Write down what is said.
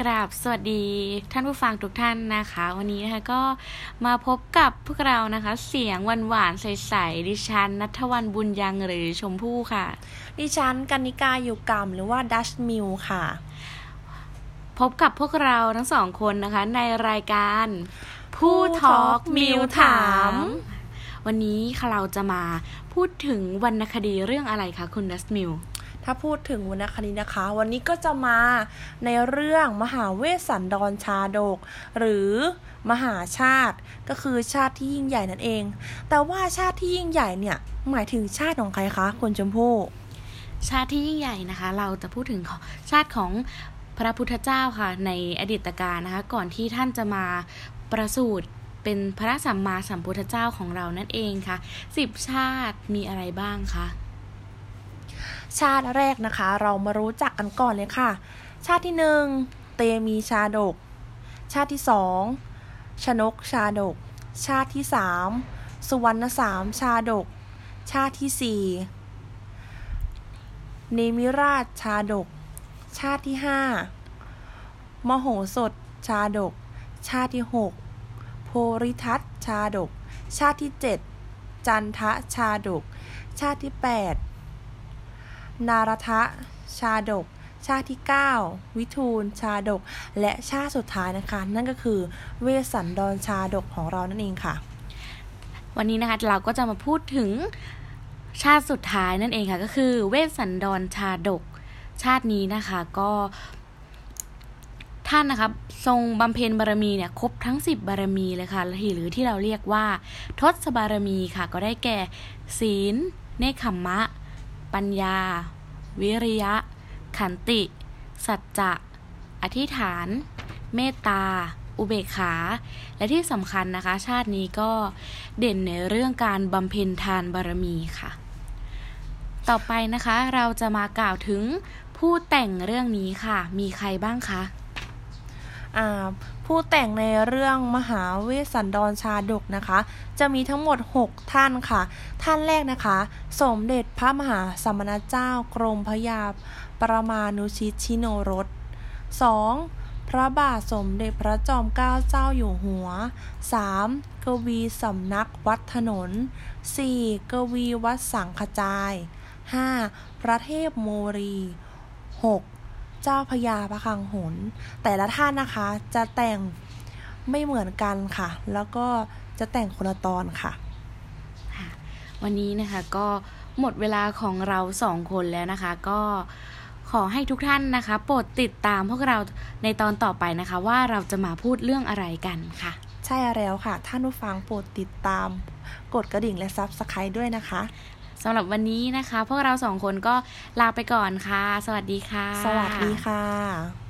กราบสวัสดีท่านผู้ฟังทุกท่านนะคะ วันนี้นะคะก็มาพบกับพวกเรานะคะ เสียงหวานหวานใสๆดิฉันนัทวันบุญยังหรือชมพู่ค่ะ ดิฉันกันิกาอยู่กรรมหรือว่าดัชมิลค่ะ พบกับพวกเราทั้งสองคนนะคะ ในรายการผู้ทอล์กมิวถาม วันนี้เราจะมาพูดถึงวรรณคดีเรื่องอะไรคะคุณดัชมิล ถ้าพูดถึงวรรณคดีนะคะ วันนี้ก็จะมาในเรื่องมหาเวสสันดรชาดก หรือมหาชาติก็คือชาติที่ยิ่งใหญ่นั่นเอง แต่ว่าชาติที่ยิ่งใหญ่เนี่ยหมายถึงชาติของใครคะคุณชมพู่ชาติที่ยิ่งใหญ่นะคะ เราจะพูดถึงของชาติของพระพุทธเจ้าค่ะ ในอดีตการนะคะ ก่อนที่ท่านจะมาประสูติเป็นพระสัมมาสัมพุทธเจ้าของเรานั่นเองค่ะสิบชาติมีอะไรบ้างคะ ชาติแรกนะคะ เรามารู้จักกันก่อนเลยค่ะ ชาติที่หนึ่งเตมีชาดก ชาติที่สองชนกชาดก ชาติที่สามสุวรรณสามชาดก ชาติที่สี่เนมิราชชาดก ชาติที่ห้ามโหสถชาดก ชาติที่หกโพริทัตชาดก ชาติที่เจ็ดจันทะชาดก ชาติที่แปด นารทะชาดก ชาติที่ 9 วิทูลชาดก และชาติสุดท้ายนะคะ นั่นก็คือเวสันดรชาดกของเรานั่นเองค่ะ วันนี้นะคะเราก็จะมาพูดถึงชาติสุดท้ายนั่นเองค่ะ ก็คือเวสสันดรชาดก ชาตินี้นะคะก็ท่านนะคะทรงบำเพ็ญบารมีเนี่ยครบทั้ง 10 บารมีเลยค่ะหรือที่เราเรียกว่า ทศบารมีค่ะ ก็ได้แก่ ศีล เนคขมมะ ปัญญา วิริยะ ขันติ สัจจะ อธิษฐาน เมตตา อุเบกขา และที่สำคัญนะคะ ชาตินี้ก็เด่นในเรื่องการบำเพ็ญทานบารมีค่ะ ต่อไปนะคะเราจะมากล่าวถึงผู้แต่งเรื่องนี้ค่ะ มีใครบ้างคะ ผู้แต่งในเรื่องมหาเวสสันดรชาดกนะคะ จะมีทั้งหมด 6 ท่านค่ะ ท่านแรกนะคะ สมเด็จพระมหาสมณเจ้ากรมพระยาปรมาณุชิตชิโนรส 2. พระบาทสมเด็จพระจอมเกล้าเจ้าอยู่หัว 3. กวีสำนักวัดถนน 4. กวีวัดสังขจาย 5. พระเทพโมรี 6. เจ้าพญาพระคังหน แต่ละท่านนะคะจะแต่งไม่เหมือนกันค่ะ แล้วก็จะแต่งคนละตอนค่ะ วันนี้นะคะก็หมดเวลาของเราสองคนแล้วนะคะ ก็ขอให้ทุกท่านนะคะ โปรดติดตามพวกเราในตอนต่อไปนะคะ ว่าเราจะมาพูดเรื่องอะไรกันค่ะ ใช่แล้วค่ะ ท่านผู้ฟังโปรดติดตาม กดกระดิ่งและซับสไครต์ด้วยนะคะ สำหรับวันนี้นะคะ พวกเราสองคนก็ลาไปก่อนค่ะ สวัสดีค่ะ สวัสดีค่ะ